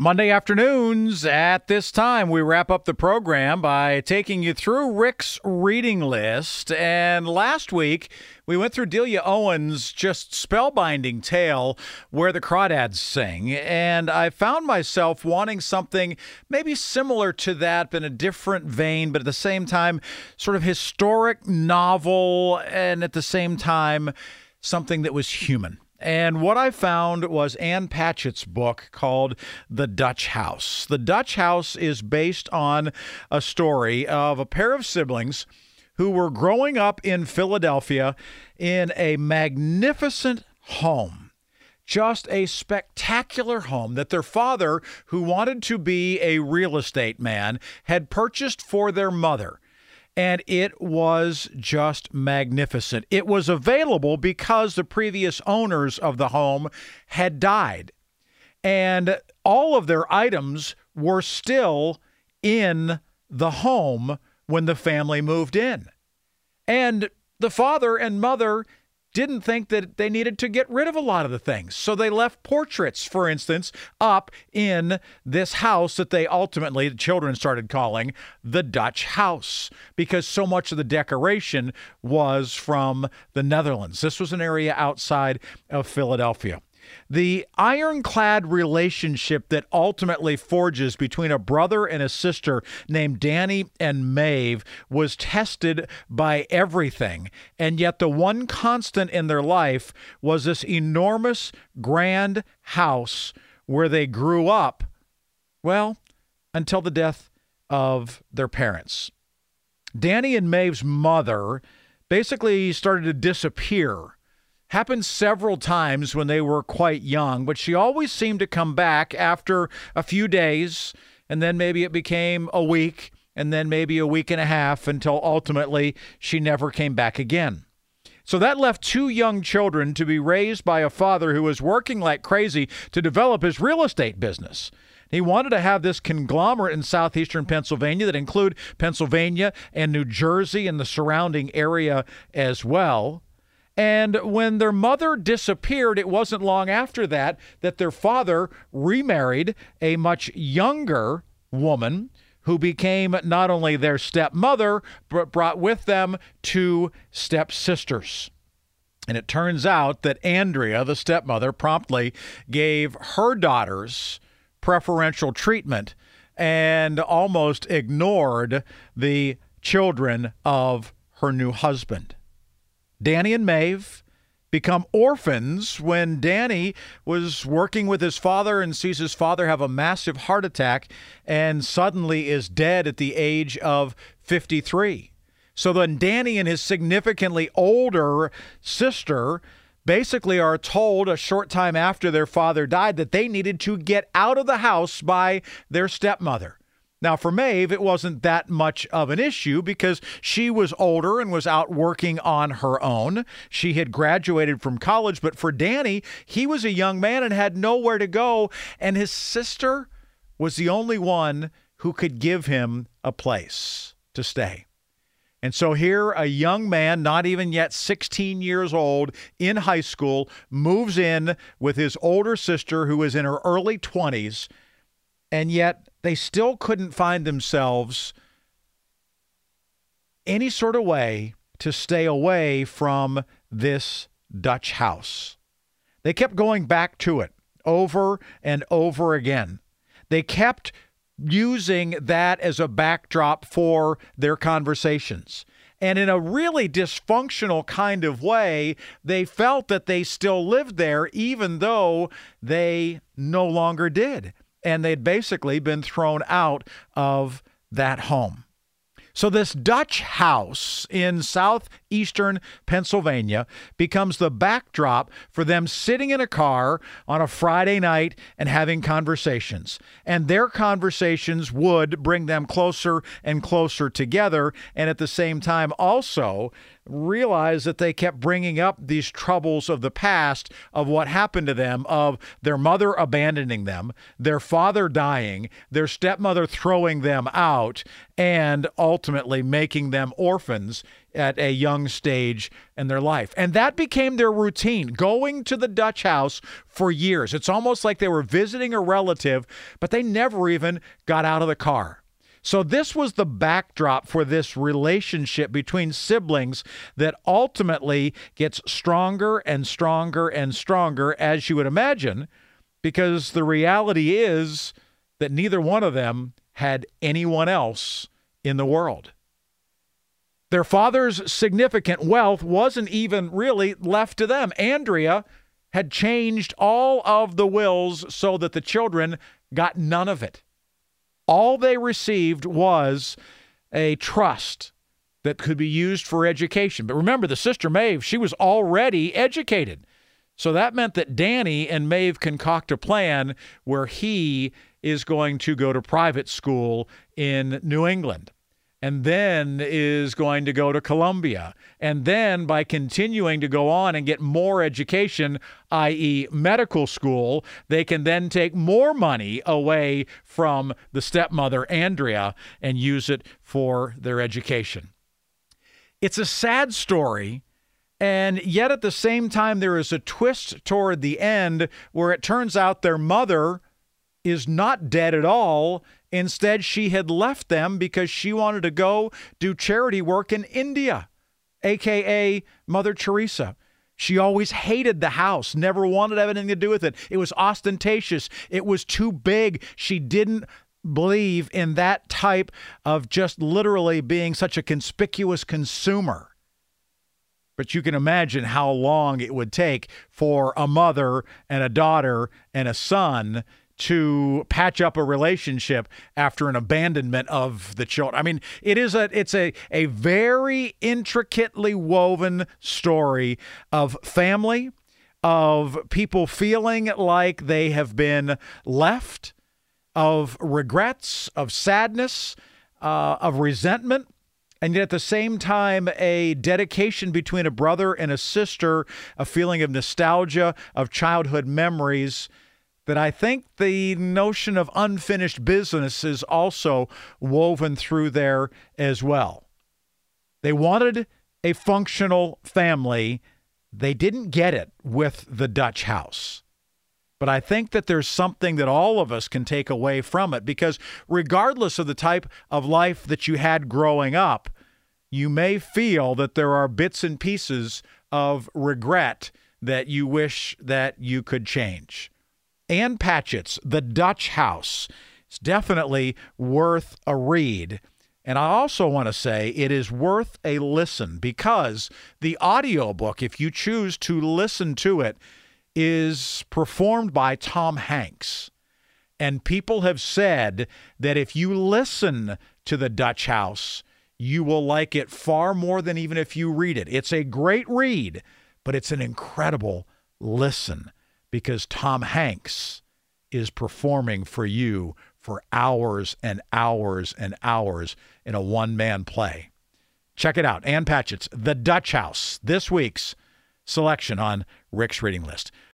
Monday afternoons at this time, we wrap up the program by taking you through Rick's reading list. And last week, we went through Delia Owens' just spellbinding tale, Where the Crawdads Sing. And I found myself wanting something maybe similar to that, but in a different vein, but at the same time, sort of historic novel, and at the same time, something that was human. And what I found was Ann Patchett's book called The Dutch House. The Dutch House is based on a story of a pair of siblings who were growing up in Philadelphia in a magnificent home. Just a spectacular home that their father, who wanted to be a real estate man, had purchased for their mother and it was just magnificent. It was available because the previous owners of the home had died, and all of their items were still in the home when the family moved in. And the father and mother didn't think that they needed to get rid of a lot of the things. So they left portraits, for instance, up in this house that they ultimately, the children started calling the Dutch house because so much of the decoration was from the Netherlands. This was an area outside of Philadelphia. The ironclad relationship that ultimately forges between a brother and a sister named Danny and Maeve was tested by everything. And yet, the one constant in their life was this enormous, grand house where they grew up, well, until the death of their parents. Danny and Maeve's mother basically started to disappear happened several times when they were quite young, but she always seemed to come back after a few days, and then maybe it became a week, and then maybe a week and a half until ultimately she never came back again. So that left two young children to be raised by a father who was working like crazy to develop his real estate business. He wanted to have this conglomerate in southeastern Pennsylvania that include Pennsylvania and New Jersey and the surrounding area as well. And when their mother disappeared, it wasn't long after that that their father remarried a much younger woman who became not only their stepmother, but brought with them two stepsisters. And it turns out that Andrea, the stepmother, promptly gave her daughters preferential treatment and almost ignored the children of her new husband. Danny and Maeve become orphans when Danny was working with his father and sees his father have a massive heart attack and suddenly is dead at the age of 53. So then Danny and his significantly older sister basically are told a short time after their father died that they needed to get out of the house by their stepmother. Now, for Maeve, it wasn't that much of an issue because she was older and was out working on her own. She had graduated from college, but for Danny, he was a young man and had nowhere to go, and his sister was the only one who could give him a place to stay. And so here, a young man, not even yet 16 years old, in high school, moves in with his older sister, who is in her early 20s, and yet they still couldn't find themselves any sort of way to stay away from this Dutch house. They kept going back to it over and over again. They kept using that as a backdrop for their conversations. And in a really dysfunctional kind of way, they felt that they still lived there, even though they no longer did and they'd basically been thrown out of that home. So, this Dutch house in southeastern Pennsylvania becomes the backdrop for them sitting in a car on a Friday night and having conversations. And their conversations would bring them closer and closer together. And at the same time, also realize that they kept bringing up these troubles of the past of what happened to them of their mother abandoning them, their father dying, their stepmother throwing them out, and ultimately making them orphans at a young stage in their life. And that became their routine, going to the Dutch house for years. It's almost like they were visiting a relative, but they never even got out of the car. So, this was the backdrop for this relationship between siblings that ultimately gets stronger and stronger and stronger, as you would imagine, because the reality is that neither one of them had anyone else in the world. Their father's significant wealth wasn't even really left to them. Andrea had changed all of the wills so that the children got none of it. All they received was a trust that could be used for education. But remember, the sister Maeve, she was already educated. So that meant that Danny and Maeve concoct a plan where he is going to go to private school in New England and then is going to go to Columbia. And then by continuing to go on and get more education, i.e., medical school, they can then take more money away from the stepmother, Andrea, and use it for their education. It's a sad story. And yet, at the same time, there is a twist toward the end where it turns out their mother is not dead at all Instead, she had left them because she wanted to go do charity work in India, aka Mother Teresa. She always hated the house, never wanted to have anything to do with it. It was ostentatious, it was too big. She didn't believe in that type of just literally being such a conspicuous consumer. But you can imagine how long it would take for a mother and a daughter and a son to patch up a relationship after an abandonment of the children. I mean, it is a it's a a very intricately woven story of family, of people feeling like they have been left, of regrets, of sadness, uh, of resentment. And yet, at the same time, a dedication between a brother and a sister, a feeling of nostalgia, of childhood memories, that I think the notion of unfinished business is also woven through there as well. They wanted a functional family. They didn't get it with the Dutch house. But I think that there's something that all of us can take away from it because, regardless of the type of life that you had growing up, you may feel that there are bits and pieces of regret that you wish that you could change. Ann Patchett's The Dutch House. It's definitely worth a read. And I also want to say it is worth a listen because the audiobook, if you choose to listen to it, is performed by Tom Hanks. And people have said that if you listen to The Dutch House, you will like it far more than even if you read it. It's a great read, but it's an incredible listen because Tom Hanks is performing for you for hours and hours and hours in a one man play. Check it out. Ann Patchett's The Dutch House, this week's selection on Rick's reading list.